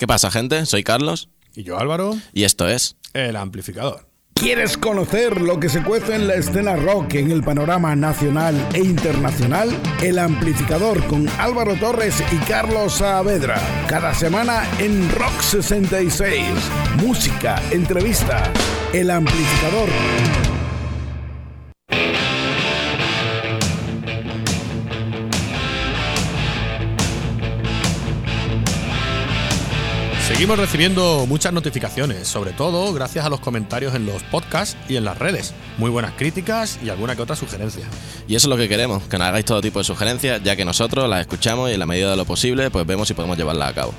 ¿Qué pasa, gente? Soy Carlos. Y yo, Álvaro. Y esto es. El amplificador. ¿Quieres conocer lo que se cuece en la escena rock en el panorama nacional e internacional? El amplificador con Álvaro Torres y Carlos Saavedra. Cada semana en Rock 66. Música, entrevista. El amplificador. Seguimos recibiendo muchas notificaciones, sobre todo gracias a los comentarios en los podcasts y en las redes. Muy buenas críticas y alguna que otra sugerencia. Y eso es lo que queremos, que nos hagáis todo tipo de sugerencias, ya que nosotros las escuchamos y en la medida de lo posible, pues vemos si podemos llevarlas a cabo.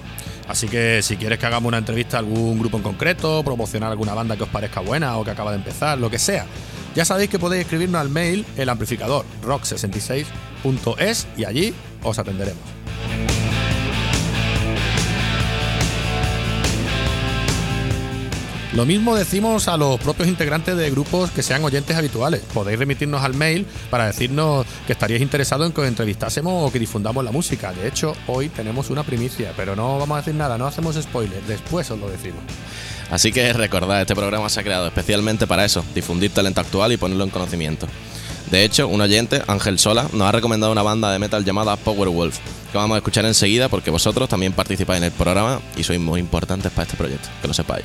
Así que si quieres que hagamos una entrevista a algún grupo en concreto, promocionar alguna banda que os parezca buena o que acaba de empezar, lo que sea, ya sabéis que podéis escribirnos al mail el amplificador rock66.es y allí os atenderemos. Lo mismo decimos a los propios integrantes de grupos que sean oyentes habituales. Podéis remitirnos al mail para decirnos que estaríais interesados en que os entrevistásemos o que difundamos la música. De hecho, hoy tenemos una primicia, pero no vamos a decir nada, no hacemos spoilers, después os lo decimos. Así que recordad, este programa se ha creado especialmente para eso, difundir talento actual y ponerlo en conocimiento. De hecho, un oyente, Ángel Sola, nos ha recomendado una banda de metal llamada Power Wolf, que vamos a escuchar enseguida porque vosotros también participáis en el programa y sois muy importantes para este proyecto, que lo sepáis.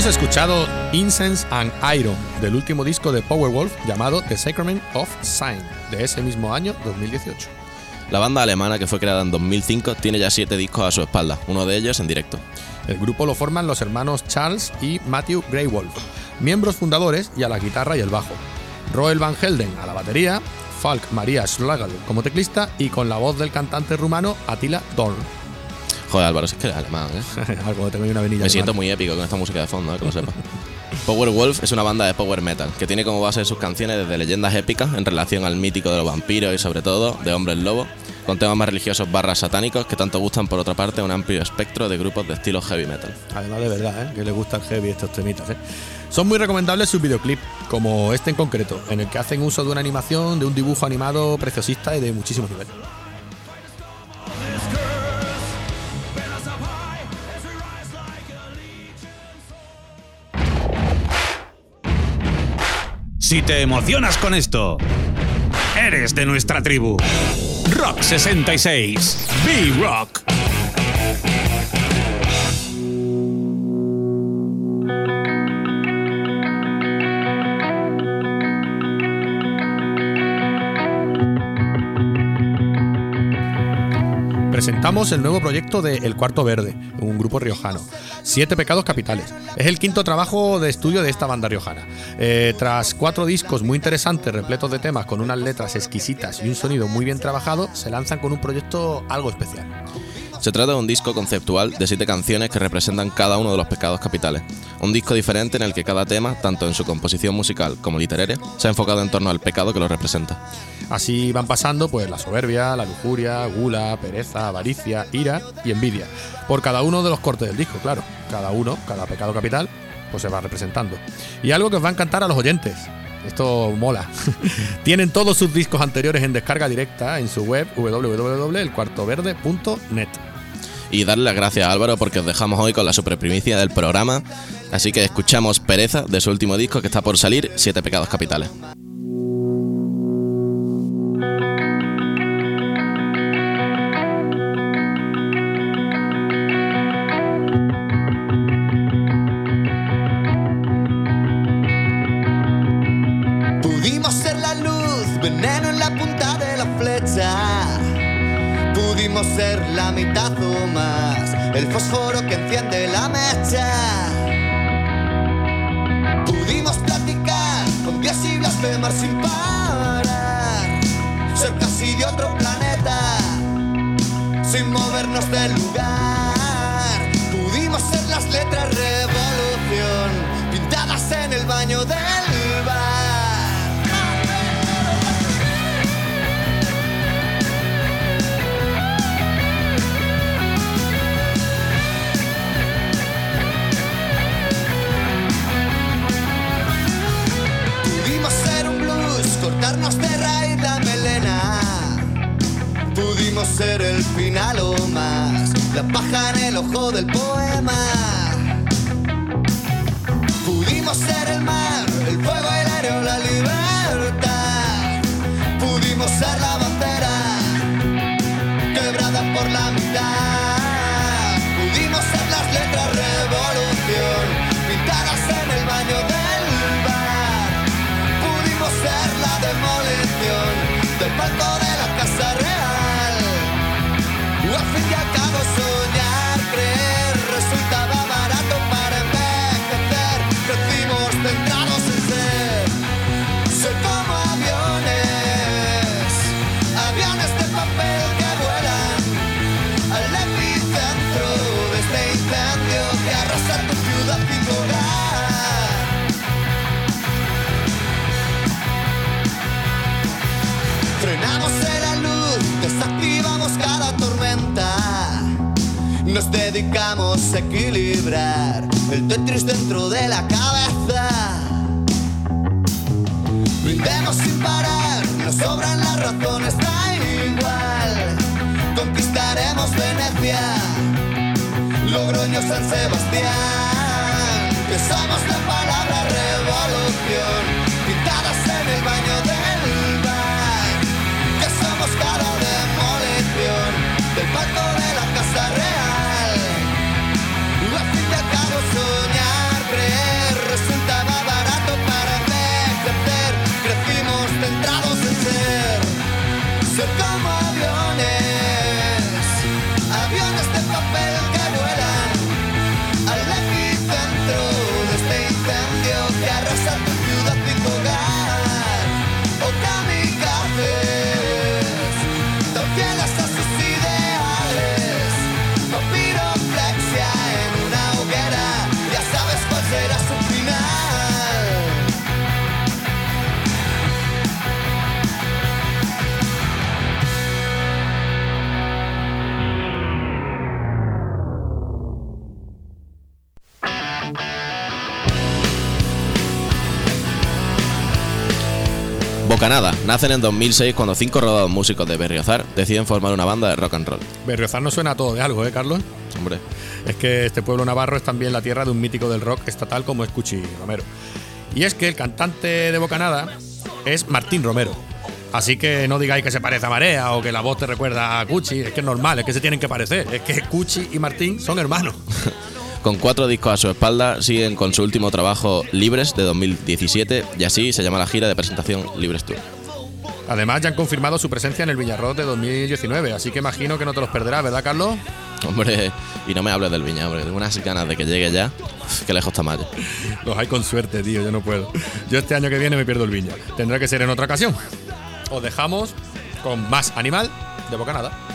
Hemos escuchado Incense and Iron del último disco de Powerwolf llamado The Sacrament of Sign de ese mismo año 2018. La banda alemana que fue creada en 2005 tiene ya siete discos a su espalda, uno de ellos en directo. El grupo lo forman los hermanos Charles y Matthew Greywolf, miembros fundadores y a la guitarra y el bajo. Roel Van Helden a la batería, Falk Maria Schlagel como teclista y con la voz del cantante rumano Attila Dorn. Joder, Álvaro, si es que eres alemán, ¿eh? Algo tengo ahí una venilla. Me siento muy épico con esta música de fondo, ¿eh? que lo sepas. Power Wolf es una banda de power metal que tiene como base sus canciones desde leyendas épicas en relación al mítico de los vampiros y sobre todo de hombres lobo, con temas más religiosos barras satánicos que tanto gustan por otra parte un amplio espectro de grupos de estilo heavy metal. Además de verdad, ¿eh? que le gusta el heavy estos temitas. ¿eh? Son muy recomendables sus videoclips, como este en concreto, en el que hacen uso de una animación, de un dibujo animado preciosista y de muchísimos niveles. Si te emocionas con esto, eres de nuestra tribu. Rock 66. B-Rock. Presentamos el nuevo proyecto de El Cuarto Verde, un grupo riojano. Siete pecados capitales. Es el quinto trabajo de estudio de esta banda riojana. Eh, tras cuatro discos muy interesantes, repletos de temas con unas letras exquisitas y un sonido muy bien trabajado, se lanzan con un proyecto algo especial. Se trata de un disco conceptual de siete canciones que representan cada uno de los pecados capitales. Un disco diferente en el que cada tema, tanto en su composición musical como literaria, se ha enfocado en torno al pecado que lo representa. Así van pasando pues la soberbia, la lujuria, gula, pereza, avaricia, ira y envidia. Por cada uno de los cortes del disco, claro. Cada uno, cada pecado capital, pues se va representando. Y algo que os va a encantar a los oyentes. Esto mola. Tienen todos sus discos anteriores en descarga directa en su web www.elcuartoverde.net. Y darle las gracias a Álvaro porque os dejamos hoy con la super primicia del programa. Así que escuchamos Pereza de su último disco que está por salir, Siete Pecados Capitales. El fósforo final más, la paja en el ojo del poema. Pudimos ser el mar, el fuego, el aire la libertad. Pudimos ser la dedicamos a equilibrar el Tetris dentro de la cabeza. Brindemos sin parar, nos sobran las razones, da igual. Conquistaremos Venecia, Logroño, San Sebastián. Que somos la palabra revolución, pintadas en el baño del Bocanada nacen en 2006 cuando cinco rodados músicos de Berriozar deciden formar una banda de rock and roll. Berriozar no suena a todo de algo, ¿eh, Carlos? Hombre, Es que este pueblo navarro es también la tierra de un mítico del rock estatal como es Cuchi Romero. Y es que el cantante de Bocanada es Martín Romero. Así que no digáis que se parece a Marea o que la voz te recuerda a Cuchi, es que es normal, es que se tienen que parecer. Es que Cuchi y Martín son hermanos. con cuatro discos a su espalda, siguen con su último trabajo Libres de 2017 y así se llama la gira de presentación Libres Tour. Además, ya han confirmado su presencia en el Villarroz de 2019, así que imagino que no te los perderás, ¿verdad, Carlos? Hombre, y no me hables del Viña, porque tengo unas ganas de que llegue ya. Que lejos está Maya. Los hay con suerte, tío, yo no puedo. Yo este año que viene me pierdo el Viña. Tendrá que ser en otra ocasión. Os dejamos con más animal de Bocanada.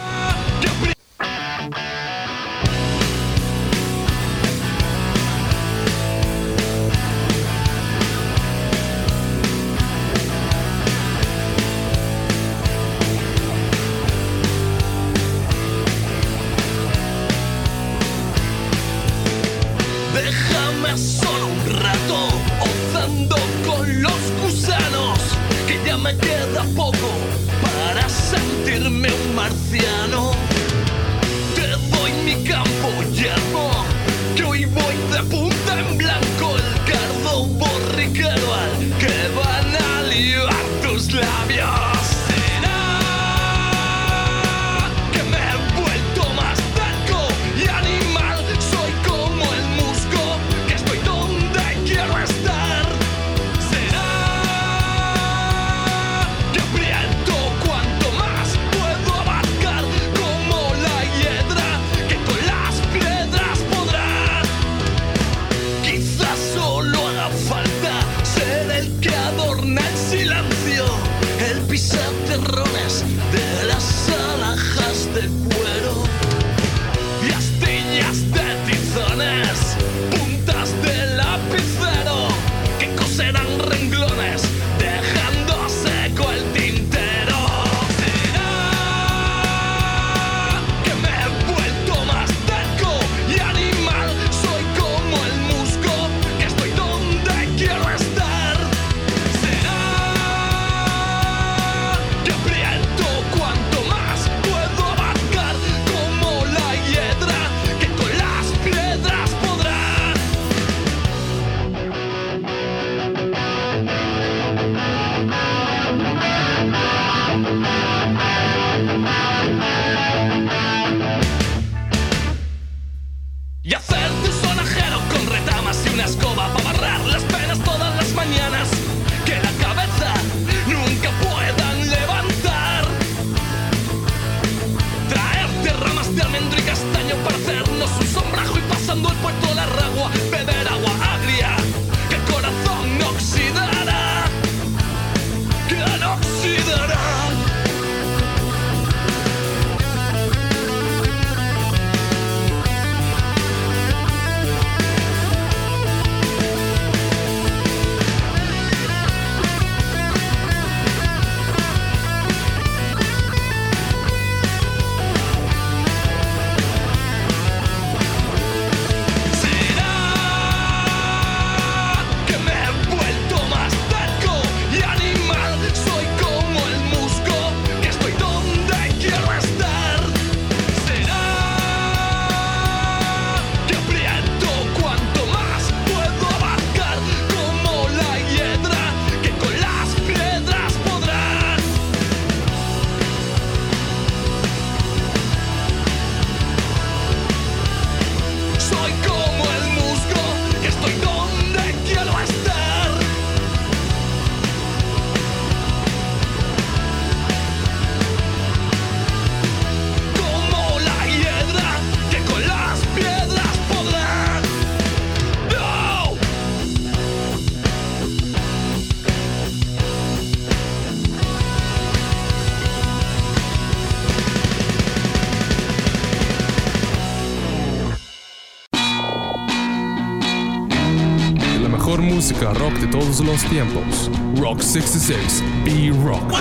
Todos los tiempos. Rock 66, B-Rock.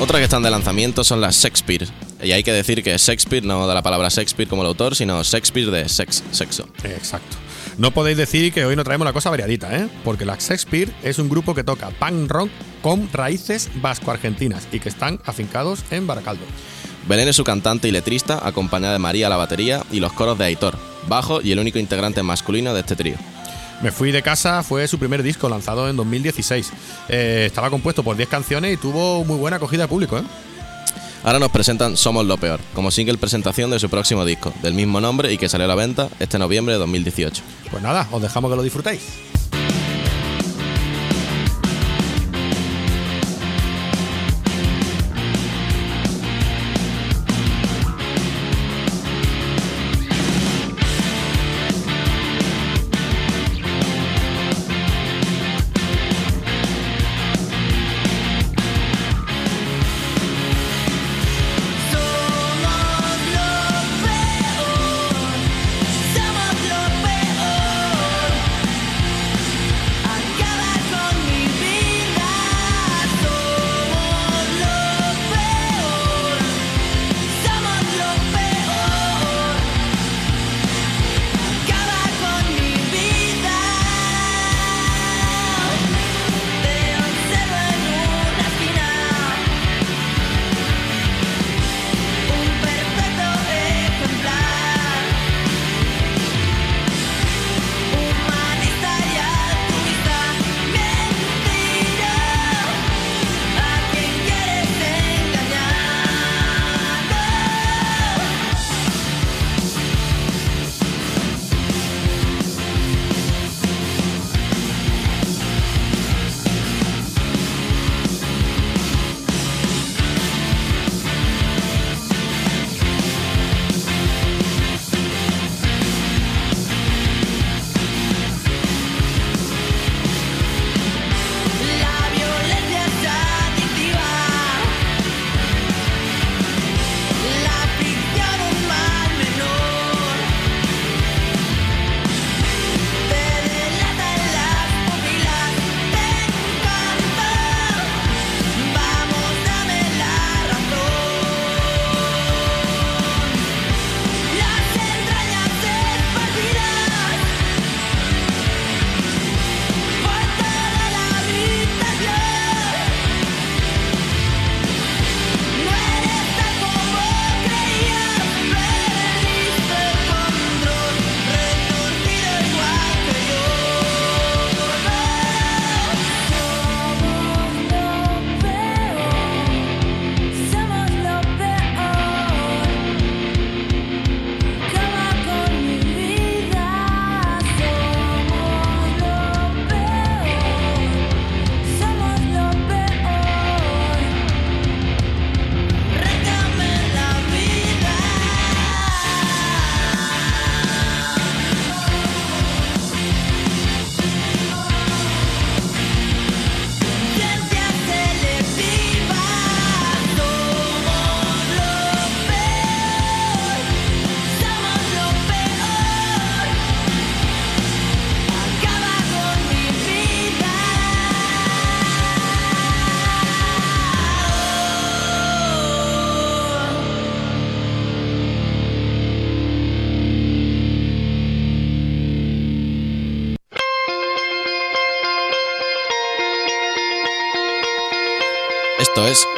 Otras que están de lanzamiento son las Shakespeare. Y hay que decir que Shakespeare no de la palabra Shakespeare como el autor, sino Shakespeare de sex, sexo. Exacto. No podéis decir que hoy no traemos una cosa variadita, ¿eh? Porque la Shakespeare es un grupo que toca punk rock con raíces vasco-argentinas y que están afincados en Baracaldo. Belén es su cantante y letrista, acompañada de María a la batería y los coros de Aitor, bajo y el único integrante masculino de este trío. Me fui de casa fue su primer disco lanzado en 2016. Eh, estaba compuesto por 10 canciones y tuvo muy buena acogida de público, ¿eh? Ahora nos presentan Somos lo Peor, como single presentación de su próximo disco, del mismo nombre y que salió a la venta este noviembre de 2018. Pues nada, os dejamos que lo disfrutéis.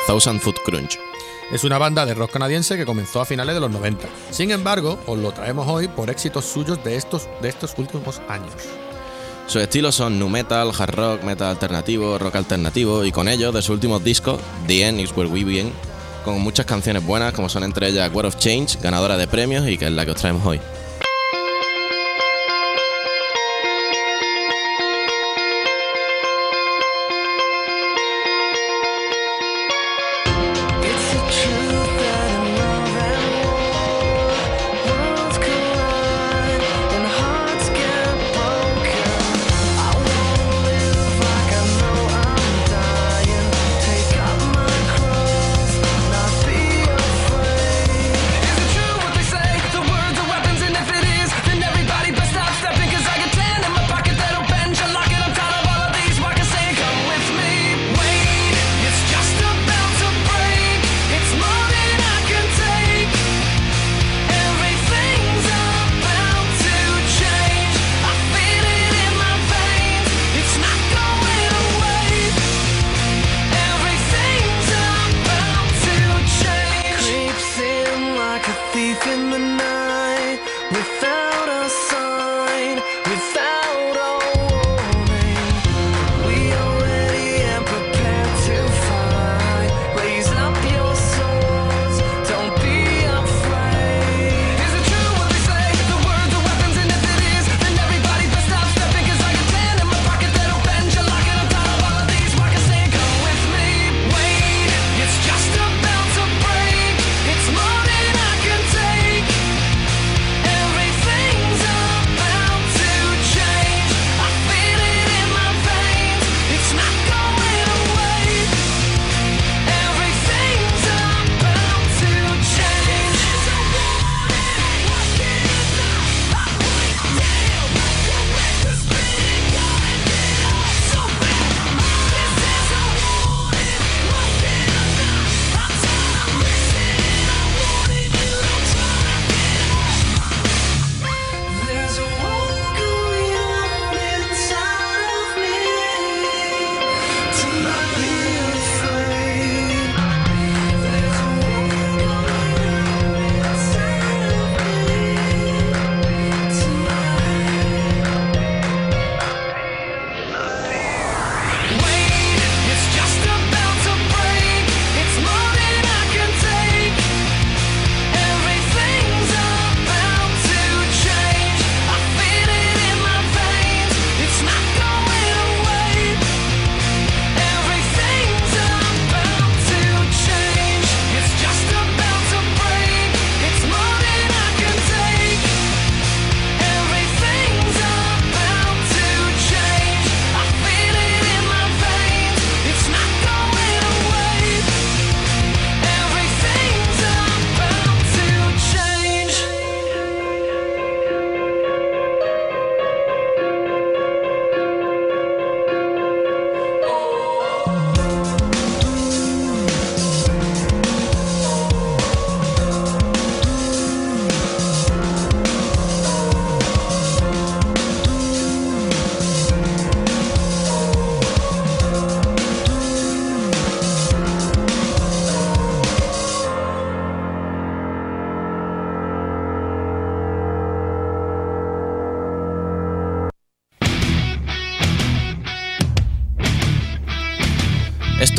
Thousand Foot Crunch. Es una banda de rock canadiense que comenzó a finales de los 90. Sin embargo, os lo traemos hoy por éxitos suyos de estos, de estos últimos años. Sus estilos son nu metal, hard rock, metal alternativo, rock alternativo y con ellos de sus últimos discos, The End is Where We Begin, con muchas canciones buenas como son entre ellas War of Change, ganadora de premios y que es la que os traemos hoy.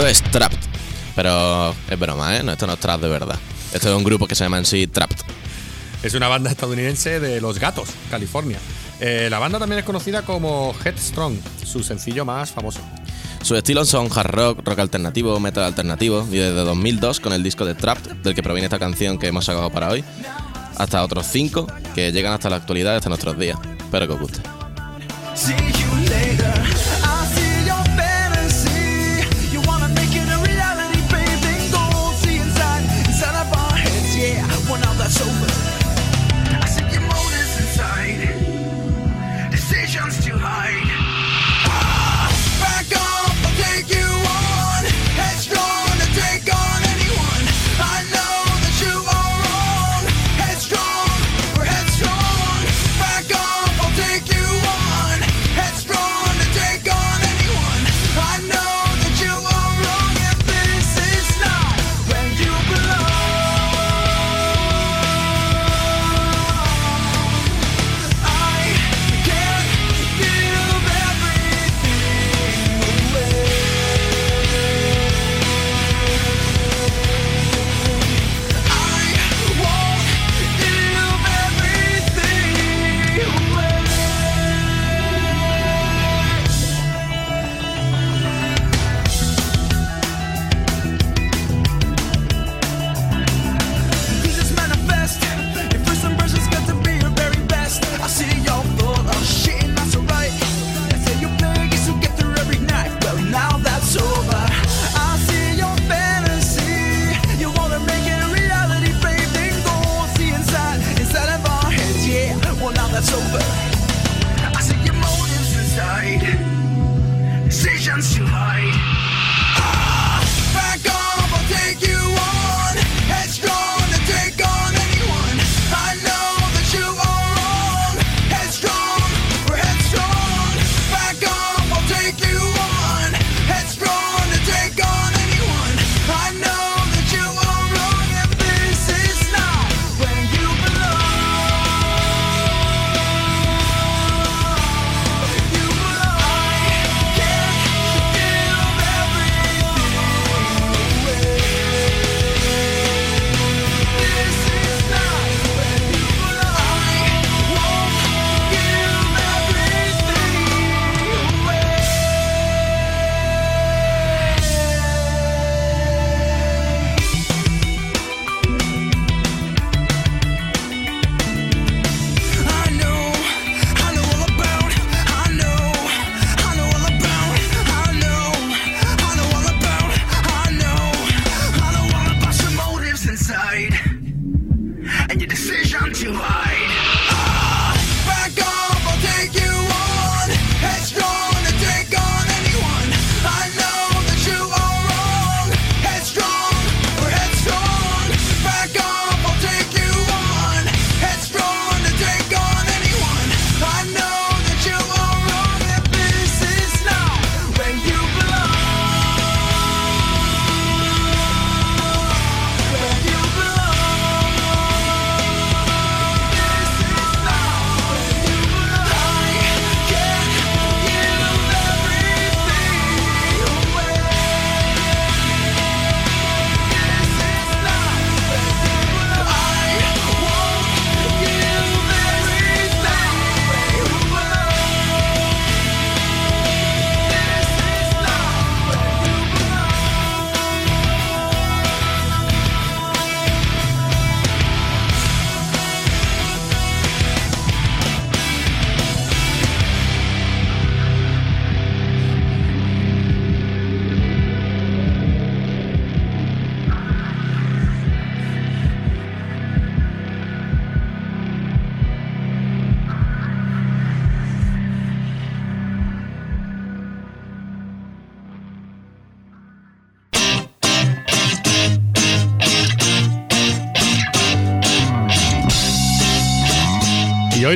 es Trapped. Pero es broma, ¿eh? No, esto no es Trapped de verdad. Esto es un grupo que se llama en sí Trapped. Es una banda estadounidense de Los Gatos, California. Eh, la banda también es conocida como Headstrong, su sencillo más famoso. Sus estilos son hard rock, rock alternativo, metal alternativo, y desde 2002, con el disco de Trapped, del que proviene esta canción que hemos sacado para hoy, hasta otros cinco que llegan hasta la actualidad, hasta nuestros días. Espero que os guste.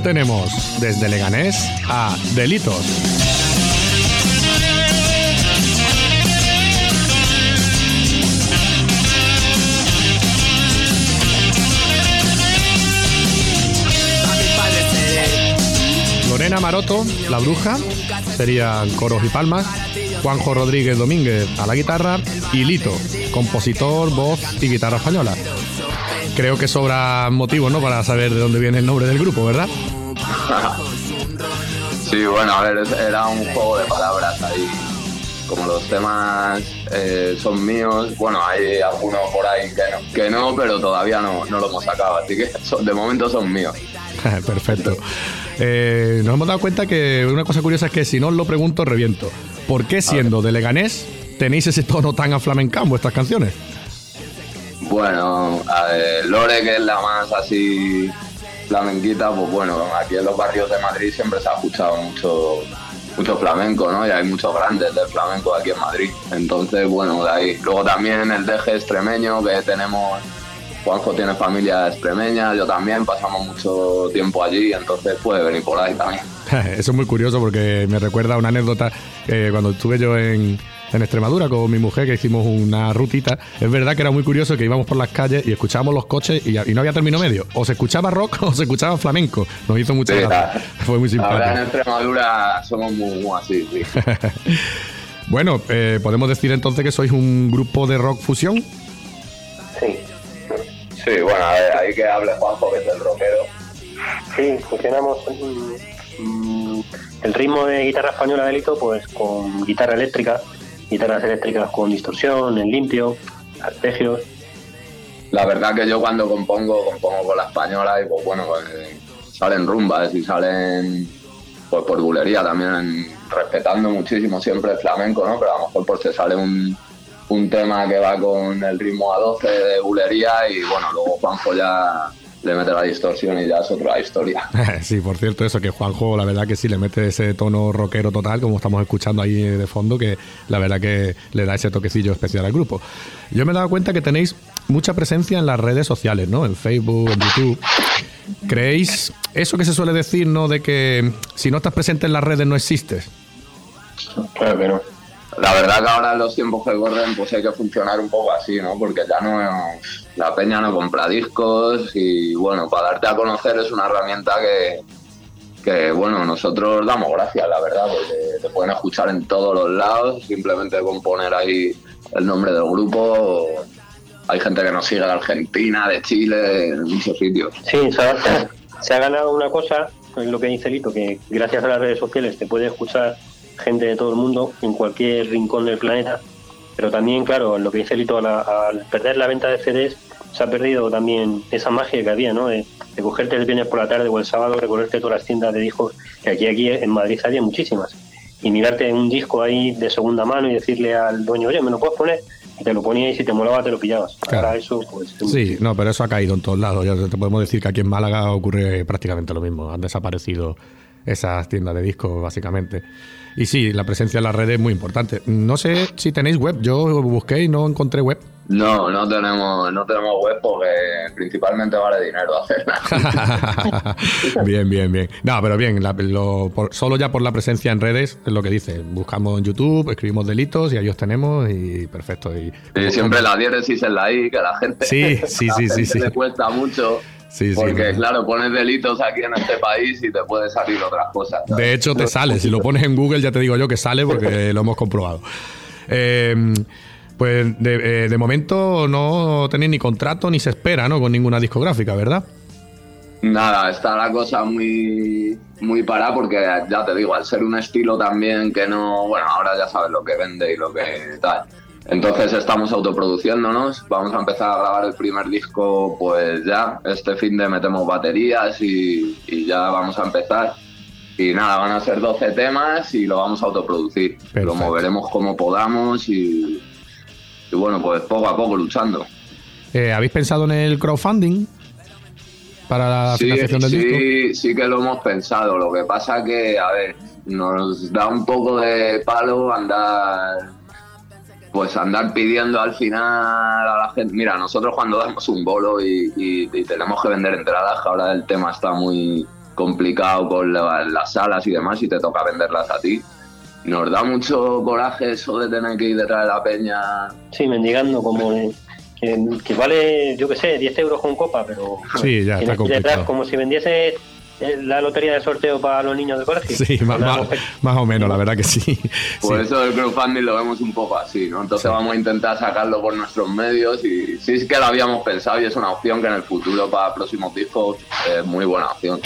Tenemos desde Leganés a Delitos. Lorena Maroto, la bruja, serían coros y palmas. Juanjo Rodríguez Domínguez a la guitarra y Lito, compositor, voz y guitarra española. Creo que sobra motivos, ¿no? Para saber de dónde viene el nombre del grupo, ¿verdad? Sí, bueno, a ver, era un juego de palabras ahí. Como los temas eh, son míos, bueno, hay algunos por ahí que no, que no pero todavía no, no lo hemos sacado, así que son- de momento son míos. Perfecto. Eh, nos hemos dado cuenta que una cosa curiosa es que si no os lo pregunto, reviento. ¿Por qué siendo de Leganés tenéis ese tono tan aflamencado en vuestras canciones? Bueno, a ver, Lore, que es la más así flamenquita, pues bueno, aquí en los barrios de Madrid siempre se ha escuchado mucho, mucho flamenco, ¿no? Y hay muchos grandes del flamenco aquí en Madrid. Entonces, bueno, de ahí. Luego también el deje extremeño, que tenemos, Juanjo tiene familia extremeña, yo también, pasamos mucho tiempo allí, entonces puede venir por ahí también. Eso es muy curioso porque me recuerda una anécdota eh, cuando estuve yo en, en Extremadura con mi mujer que hicimos una rutita. Es verdad que era muy curioso que íbamos por las calles y escuchábamos los coches y, y no había término medio. O se escuchaba rock o se escuchaba flamenco. Nos hizo mucha Sí, gracia. Fue muy Ahora en simpático. Extremadura somos muy, muy así, sí. Bueno, eh, podemos decir entonces que sois un grupo de rock fusión. Sí, Sí, bueno, a ver, ahí que hable Juanjo, que es el rockero. sí, funcionamos mm, mm, el ritmo de guitarra española de Lito, pues con guitarra eléctrica, guitarras eléctricas con distorsión, en limpio, arpegios. La verdad que yo cuando compongo, compongo con la española y pues bueno, pues, eh, salen rumbas y salen pues por bulería también, respetando muchísimo siempre el flamenco, ¿no? Pero a lo mejor pues te sale un, un tema que va con el ritmo a 12 de bulería y bueno, luego Juanjo ya le mete la distorsión y ya es otra historia. sí, por cierto, eso que Juanjo, la verdad que sí le mete ese tono rockero total, como estamos escuchando ahí de fondo, que la verdad que le da ese toquecillo especial al grupo. Yo me he dado cuenta que tenéis mucha presencia en las redes sociales, ¿no? En Facebook, en YouTube. ¿Creéis eso que se suele decir, ¿no? De que si no estás presente en las redes no existes. Claro que no. La verdad que ahora en los tiempos que corren pues hay que funcionar un poco así, ¿no? Porque ya no la peña no compra discos y bueno, para darte a conocer es una herramienta que, que bueno, nosotros damos gracias, la verdad, porque te pueden escuchar en todos los lados, simplemente con poner ahí el nombre del grupo. Hay gente que nos sigue de Argentina, de Chile, en muchos sitios. Sí, se ha, se ha ganado una cosa, lo que dice Lito, que gracias a las redes sociales te puede escuchar gente de todo el mundo, en cualquier rincón del planeta. Pero también, claro, lo que dice Lito, al, al perder la venta de CDs, se ha perdido también esa magia que había, ¿no? De, de cogerte el viernes por la tarde o el sábado, recorrerte todas las tiendas de discos, que aquí, aquí en Madrid había muchísimas. Y mirarte un disco ahí de segunda mano y decirle al dueño, oye, ¿me lo puedes poner? Y te lo ponía y si te molaba te lo pillabas. Claro. Ahora eso, pues... es Sí, no, pero eso ha caído en todos lados. Ya te podemos decir que aquí en Málaga ocurre prácticamente lo mismo. Han desaparecido esas tiendas de discos, básicamente. Y sí, la presencia en las redes es muy importante. No sé si tenéis web. Yo busqué y no encontré web. No, no tenemos, no tenemos web porque principalmente vale dinero hacerla. bien, bien, bien. No, pero bien, la- lo- por- solo ya por la presencia en redes es lo que dice. Buscamos en YouTube, escribimos delitos y ahí os tenemos y perfecto. Y, siempre la diéresis en la I, que la gente, Sí, sí, la sí, gente sí. le cuesta mucho. Sí, sí, porque, claro, pones delitos aquí en este país y te puede salir otras cosas. ¿sabes? De hecho, te sale. Si lo pones en Google, ya te digo yo que sale porque lo hemos comprobado. Eh, pues de, eh, de momento no tenéis ni contrato ni se espera, ¿no? Con ninguna discográfica, ¿verdad? Nada, está la cosa muy, muy parada porque, ya te digo, al ser un estilo también que no. Bueno, ahora ya sabes lo que vende y lo que tal. Entonces estamos autoproduciéndonos, vamos a empezar a grabar el primer disco pues ya, este fin de metemos baterías y, y ya vamos a empezar. Y nada, van a ser 12 temas y lo vamos a autoproducir. Lo Perfecto. moveremos como podamos y, y bueno, pues poco a poco luchando. Eh, ¿Habéis pensado en el crowdfunding para la Sí, financiación del disco? sí, sí que lo hemos pensado. Lo que pasa que, a ver, nos da un poco de palo andar pues andar pidiendo al final a la gente. Mira, nosotros cuando damos un bolo y, y- y tenemos que vender entradas, que ahora el tema está muy complicado con la- las salas y demás, y te toca venderlas a ti. Nos da mucho coraje eso de tener que ir detrás de la peña. Sí, mendigando como de- que, que vale, yo qué sé, 10 euros con copa, pero Sí, ya está detrás complicado. como si vendiese la lotería de sorteo para los niños del colegio. Sí, más, o menos, la verdad que sí. Por Sí. eso el crowdfunding lo vemos un poco así, ¿no? Entonces vamos a intentar sacarlo por nuestros medios y sí es que lo habíamos pensado y es una opción que en el futuro para próximos discos es muy buena opción.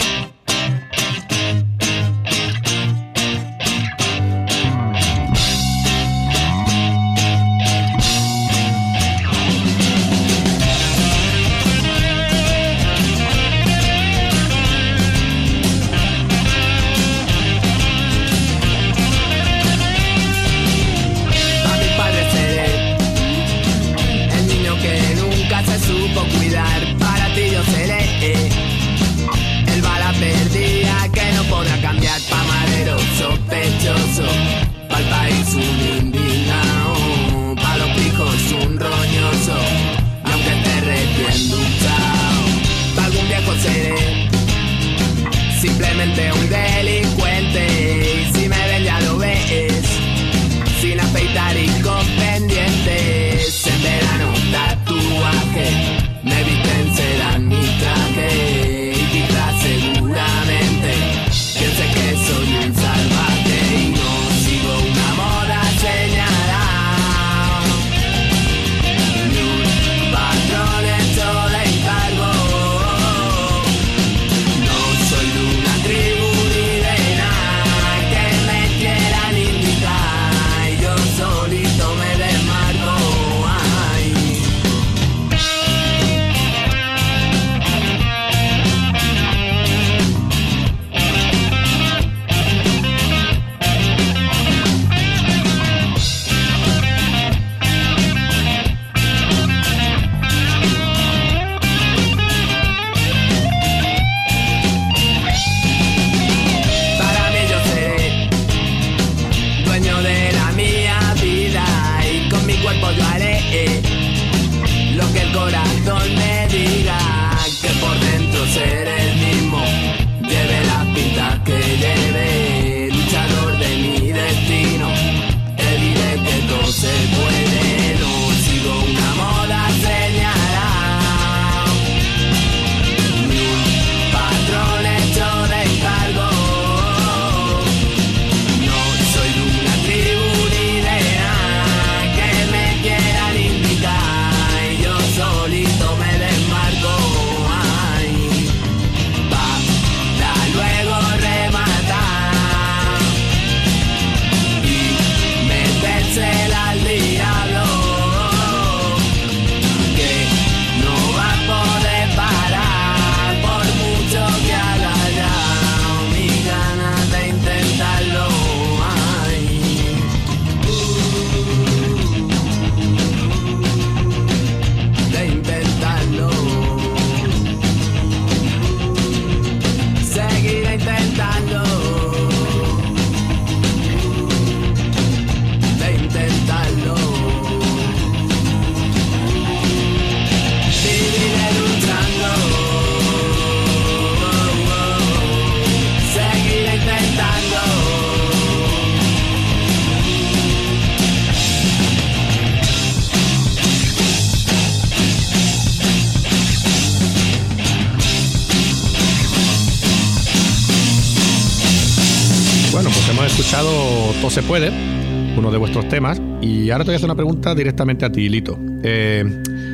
Temas, y ahora te voy a hacer una pregunta directamente a ti, Lito. Eh,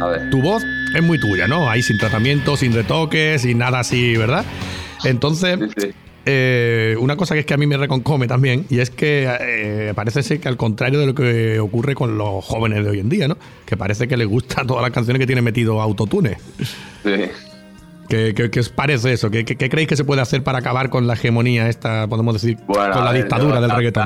A ver. tu voz es muy tuya, ¿no? Ahí sin tratamiento, sin retoques, sin nada así, ¿verdad? Entonces, Sí, sí. eh, una cosa que es que a mí me reconcome también, y es que eh, parece ser que al contrario de lo que ocurre con los jóvenes de hoy en día, ¿no? Que parece que les gustan todas las canciones que tienen metido autotune. Sí. ¿Qué, qué- qué os parece eso? ¿Qué, qué- qué creéis que se puede hacer para acabar con la hegemonía esta, podemos decir, Bueno, con la ver, dictadura yo- del reggaetón?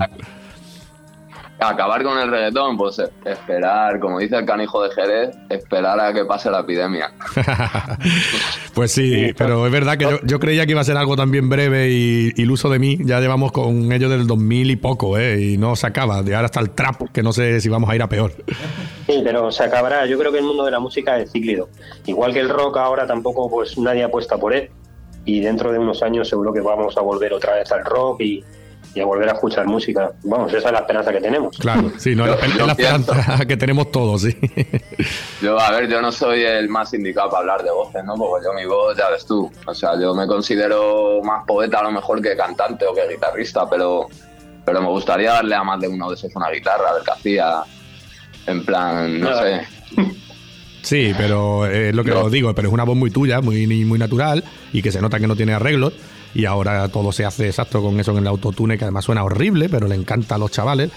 Acabar con el reggaetón, pues esperar, como dice el canijo de Jerez, esperar a que pase la epidemia. pues sí, pero es verdad que yo, yo creía que iba a ser algo también breve y iluso de mí. Ya llevamos con ello del 2000 y poco, ¿eh? Y no se acaba. De ahora hasta el trap, que no sé si vamos a ir a peor. Sí, pero se acabará. Yo creo que el mundo de la música es cíclido. Igual que el rock ahora tampoco pues nadie apuesta por él. Y dentro de unos años seguro que vamos a volver otra vez al rock y, y a volver a escuchar música. Vamos, esa es la esperanza que tenemos. Claro, sí, no, es la, es la esperanza que tenemos todos, sí. Yo, a ver, yo no soy el más indicado para hablar de voces, ¿no? Porque yo mi voz, ya ves tú. O sea, yo me considero más poeta a lo mejor que cantante o que guitarrista, pero, pero me gustaría darle a más de uno de esos una guitarra, a ver qué hacía. En plan, no sé. Sí, pero eh, es lo que No. os digo, pero es una voz muy tuya, muy, muy natural y que se nota que no tiene arreglos. Y ahora todo se hace exacto con eso en el autotune, que además suena horrible, pero le encanta a los chavales.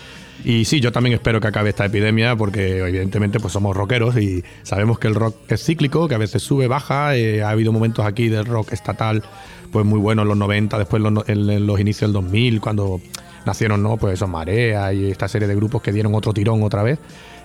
Y sí, yo también espero que acabe esta epidemia, porque evidentemente pues somos rockeros y sabemos que el rock es cíclico, que a veces sube, baja. eh, ha habido momentos aquí del rock estatal pues muy buenos en los 90, después los, en los inicios del 2000, cuando nacieron no pues esos Marea y esta serie de grupos que dieron otro tirón otra vez.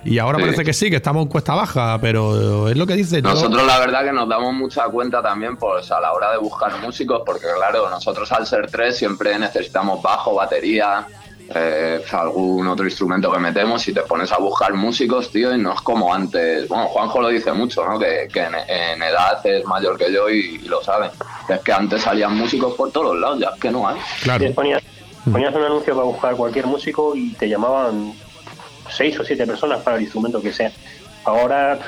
Y ahora Sí. parece que sí, que estamos en cuesta baja, pero es lo que dice. yo- Nosotros la verdad que nos damos mucha cuenta también pues a la hora de buscar músicos, porque claro, nosotros al ser tres siempre necesitamos bajo, batería, eh, algún otro instrumento que metemos y te pones a buscar músicos, tío, y no es como antes. Bueno, Juanjo lo dice mucho, ¿no? Que, que en, en edad es mayor que yo y, y lo sabe. Es que antes salían músicos por todos lados, ya es que no hay. Claro. Ponías, ponías un anuncio para buscar cualquier músico y te llamaban seis o siete personas para el instrumento que sea. Ahora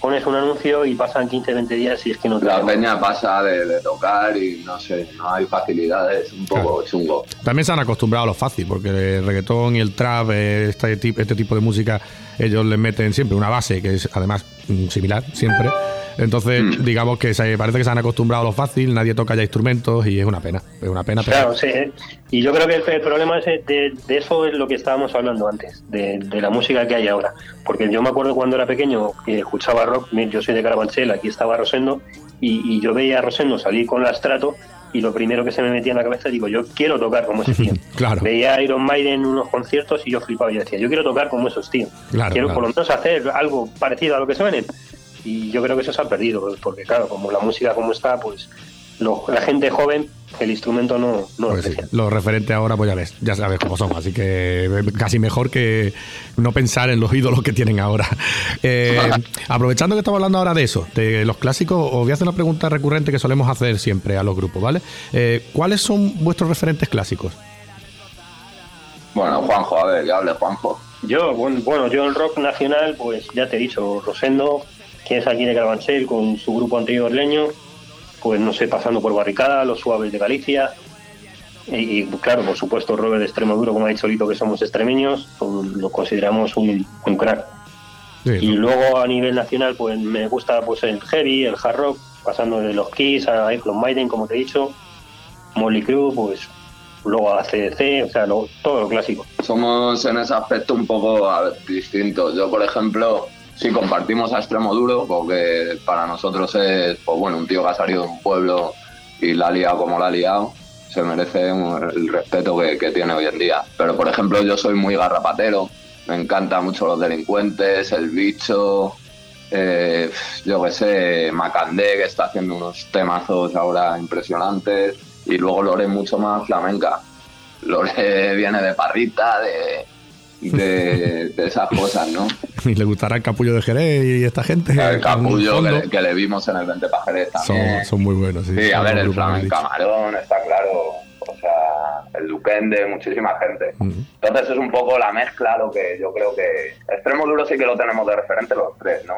pones un anuncio y pasan 15, 20 días y es que no te La peña pasa de, de tocar y no sé, no hay facilidades, un poco chungo. También se han acostumbrado a lo fácil, porque el reggaetón y el trap, eh, este, tipo, este tipo de música, ellos le meten siempre una base que es además mm, similar, siempre. Entonces, Mm. digamos que se, parece que se han acostumbrado a lo fácil, nadie toca ya instrumentos y es una pena. Es una pena, Claro, sí. ¿eh? Y yo creo que el, el problema es de, de eso es lo que estábamos hablando antes, de, de la música que hay ahora. Porque yo me acuerdo cuando era pequeño que escuchaba rock, yo soy de Carabanchel, aquí estaba Rosendo, y, y yo veía a Rosendo salir con la Strato y lo primero que se me metía en la cabeza, digo, yo quiero tocar como ese tío. Claro. Veía a Iron Maiden en unos conciertos y yo flipaba, yo decía, yo quiero tocar como esos tíos. Claro, quiero claro. por lo menos hacer algo parecido a lo que suenen. Y yo creo que eso se ha perdido, porque claro, como la música como está, pues lo- la gente joven, el instrumento no, no lo pues sí, lo referente ahora, pues ya ves, ya sabes cómo son. Así que eh, casi mejor que no pensar en los ídolos que tienen ahora. Eh, aprovechando que estamos hablando ahora de eso, de los clásicos, os voy a hacer una pregunta recurrente que solemos hacer siempre a los grupos, ¿vale? Eh, ¿Cuáles son vuestros referentes clásicos? Bueno, Juanjo, a ver, que hable Juanjo. Yo, bueno, bueno, yo el rock nacional, pues ya te he dicho, Rosendo, que es aquí de Carabanchel, con su grupo anterior leño, pues no sé, pasando por Barricada, Los Suaves de Galicia, y, y, claro, por supuesto, Robert de Extremoduro, como ha dicho Lito, que somos extremeños, pues, lo consideramos un, un crack. Sí, Y luego a nivel nacional, pues me gusta pues el heavy, el hard rock, pasando de los Kiss a los Maiden, como te he dicho, Molly Crew, pues luego a CDC, o sea, lo- todo lo clásico. Somos en ese aspecto un poco distintos. Yo, por ejemplo, sí compartimos a Extremo Duro, porque para nosotros es, pues bueno, un tío que ha salido de un pueblo y la ha liado como la ha liado, se merece un- el respeto que, que tiene hoy en día. Pero, por ejemplo, yo soy muy garrapatero, me encantan mucho los delincuentes, el bicho, eh, yo que sé, Macandé, que está haciendo unos temazos ahora impresionantes, y luego Lore mucho más flamenca. Lore viene de parrita, de, de, de esas cosas, ¿no? Y le gustará el capullo de Jerez y esta gente. El capullo que le, que le vimos en el 20 Pajeres también. son, son muy buenos. Sí, Sí, a ver, el Flamenco Camarón, está claro. O sea, el Duquende, muchísima gente. dicho. Entonces es un poco la mezcla lo que yo creo que... Extremo duro sí que lo tenemos de referente los tres, ¿no?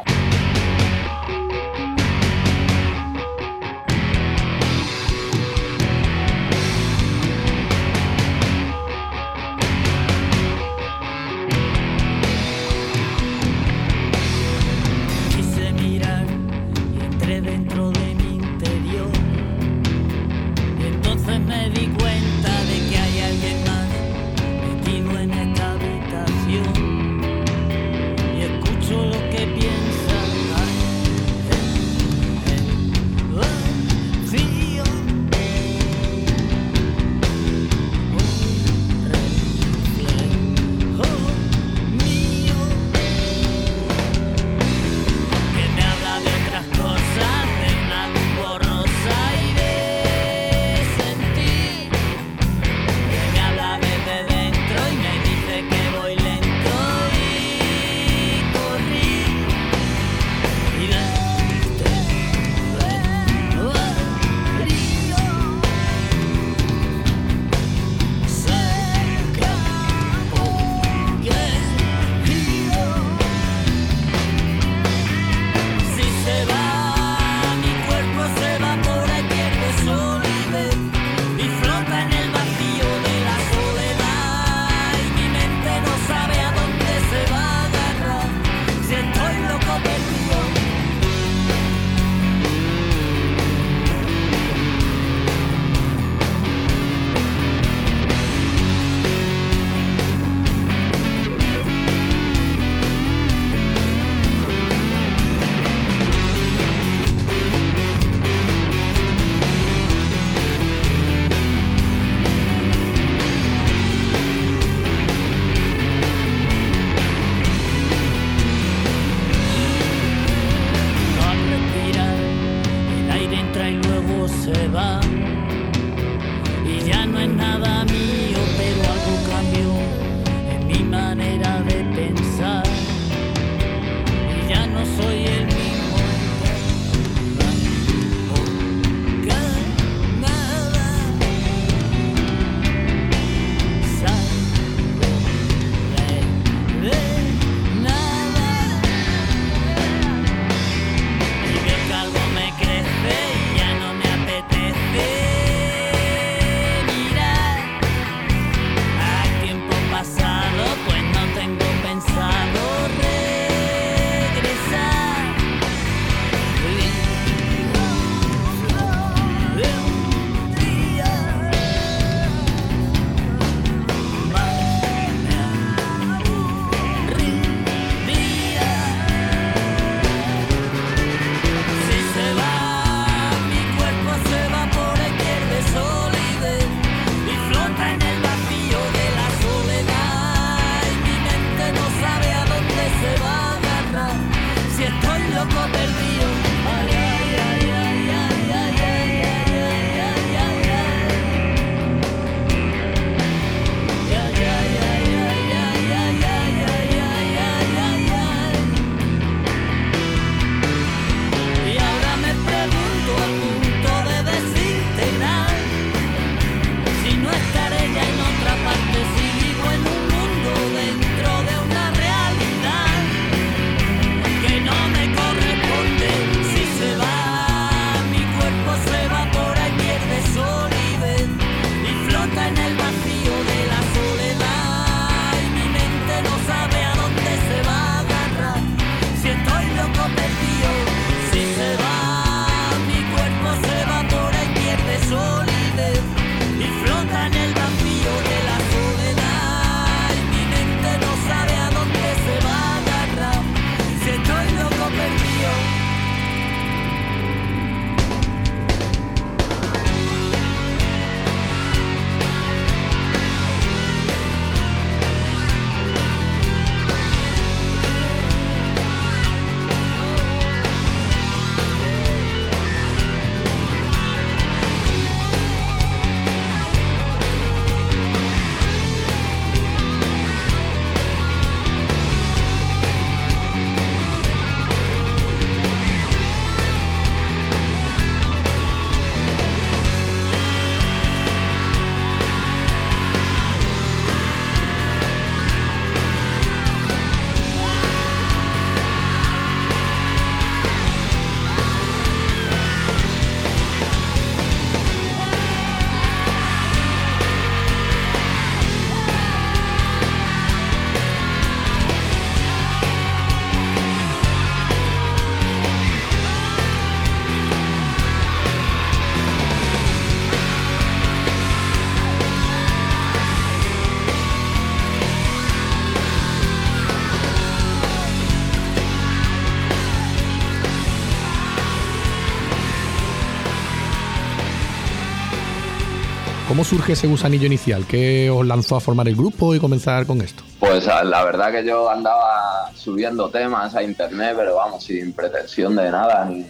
Surge ese gusanillo inicial? ¿Qué os lanzó a formar el grupo y comenzar con esto? Pues a- la verdad que yo andaba subiendo temas a internet, pero vamos, sin pretensión de nada, ni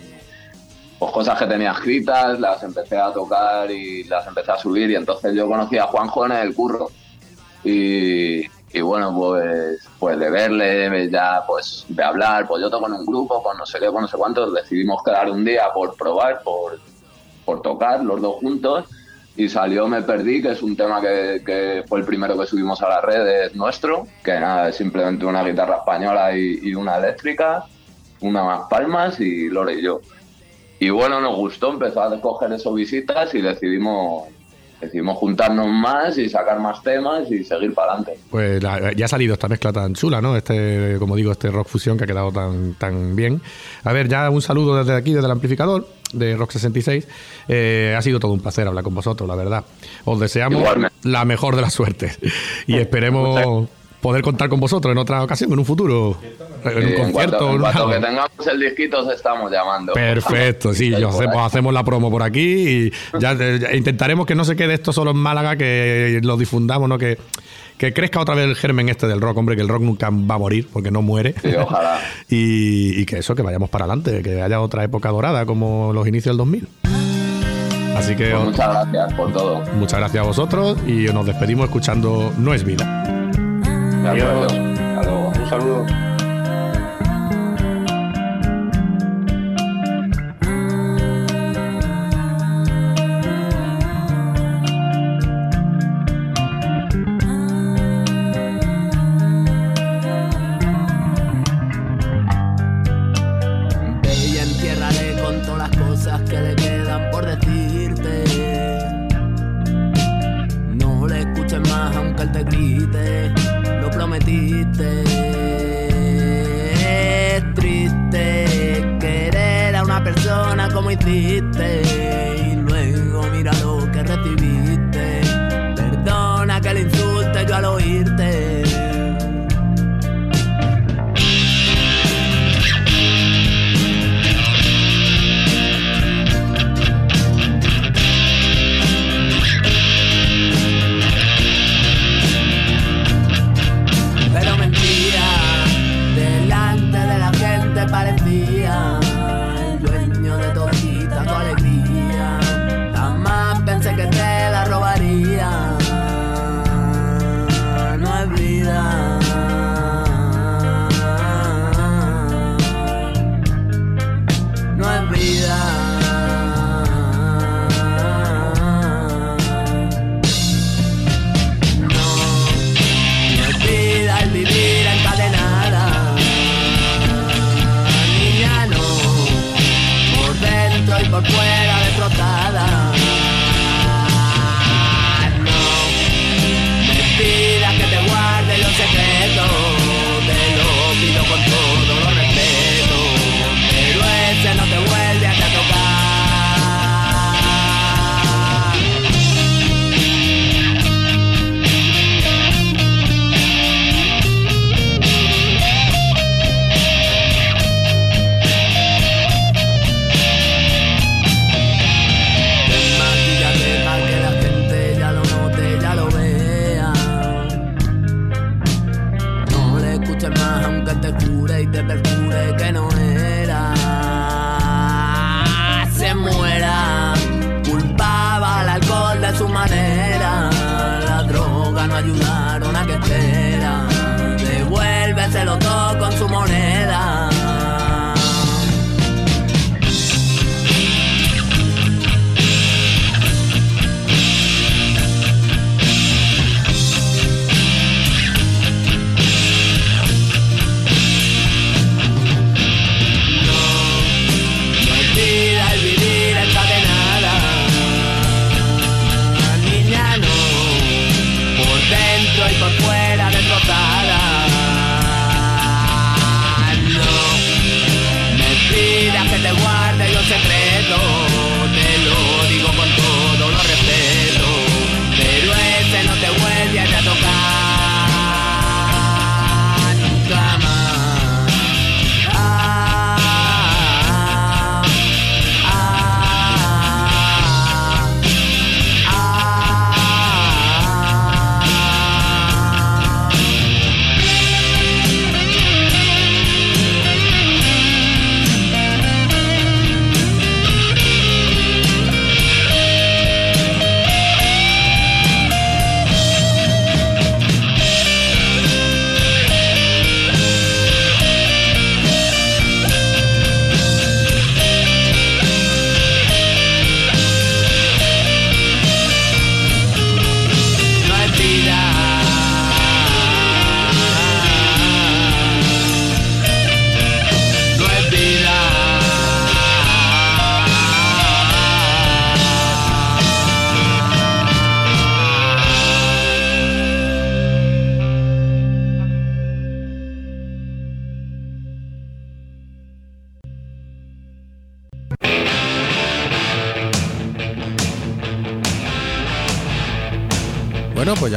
pues cosas que tenía escritas, las empecé a tocar y las empecé a subir y entonces yo conocí a Juanjo en el curro y, y bueno, pues, pues de verle, ya pues de hablar, pues yo toco en un grupo, con no sé qué, con no sé cuántos, decidimos quedar un día por probar, por, por tocar los dos juntos y salió Me Perdí, que es un tema que, fue el primero que subimos a las redes nuestro, que nada, es simplemente una guitarra española y, y una eléctrica, una más palmas y Lore y yo. Y bueno, nos gustó, empezó a coger eso visitas y decidimos, decidimos juntarnos más y sacar más temas y seguir para adelante. Pues la- ya ha salido esta mezcla tan chula, ¿no? Este, como digo, este rock fusión que ha quedado tan, tan bien. A ver, ya un saludo desde aquí, desde el amplificador de Rock 66. Eh, ha sido todo un placer hablar con vosotros, la verdad. Os deseamos Igualmente. la mejor de las suertes y esperemos poder contar con vosotros en otra ocasión, en un futuro, en un en concierto. cuanto, en en cuanto algo. que tengamos el disquito, os estamos llamando. Perfecto, sí, yo hacemos, la promo por aquí y ya, ya intentaremos que no se quede esto solo en Málaga, que lo difundamos, ¿no? Que, que crezca otra vez el germen este del rock, hombre, que el rock nunca va a morir porque no muere. Sí, ojalá. y, y que eso, que vayamos para adelante, que haya otra época dorada como los inicios del 2000. Así que Pues muchas gracias por todo. muchas gracias a vosotros y nos despedimos escuchando No es vida. Acuerdo. Hasta luego. Un saludo. Y entiérrale con todas las cosas que le quedan por decirte. No le escuches más aunque él te grite, lo Es triste querer a una persona como hiciste y luego mira lo que recibiste. Perdona que le insulte yo al oírte.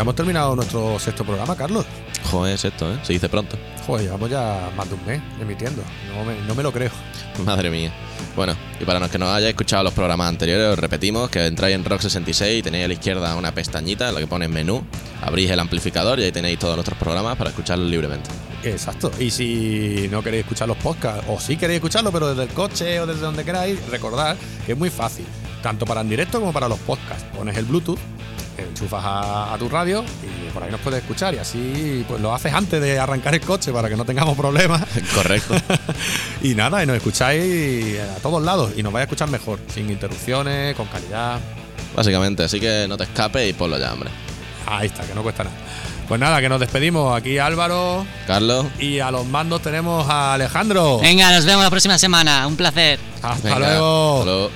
Hemos terminado nuestro sexto programa, Carlos. Joder, es esto, ¿eh? Se dice pronto. Joder, llevamos ya más de un mes emitiendo. No me, no me lo creo. Madre mía. Bueno, y para los que no hayáis escuchado los programas anteriores, os repetimos que entráis en Rock 66 y tenéis a la izquierda una pestañita en la que pone menú, abrís el amplificador y ahí tenéis todos nuestros programas para escucharlos libremente. Exacto. Y si no queréis escuchar los podcasts, o si queréis escucharlo, pero desde el coche o desde donde queráis, recordad que es muy fácil. tanto para en directo como para los podcasts. Pones el Bluetooth, enchufas a, a tu radio y por ahí nos puedes escuchar. Y así pues lo haces antes de arrancar el coche para que no tengamos problemas. Correcto. y nada, y nos escucháis a todos lados y nos vais a escuchar mejor, sin interrupciones, con calidad. Básicamente, así que no te escapes y ponlo ya, hombre. Ahí está, que no cuesta nada. Pues nada, que nos despedimos. Aquí Álvaro Carlos. y a los mandos tenemos a Alejandro. Venga, nos vemos la próxima semana. Un placer. Hasta Venga, luego. hasta luego.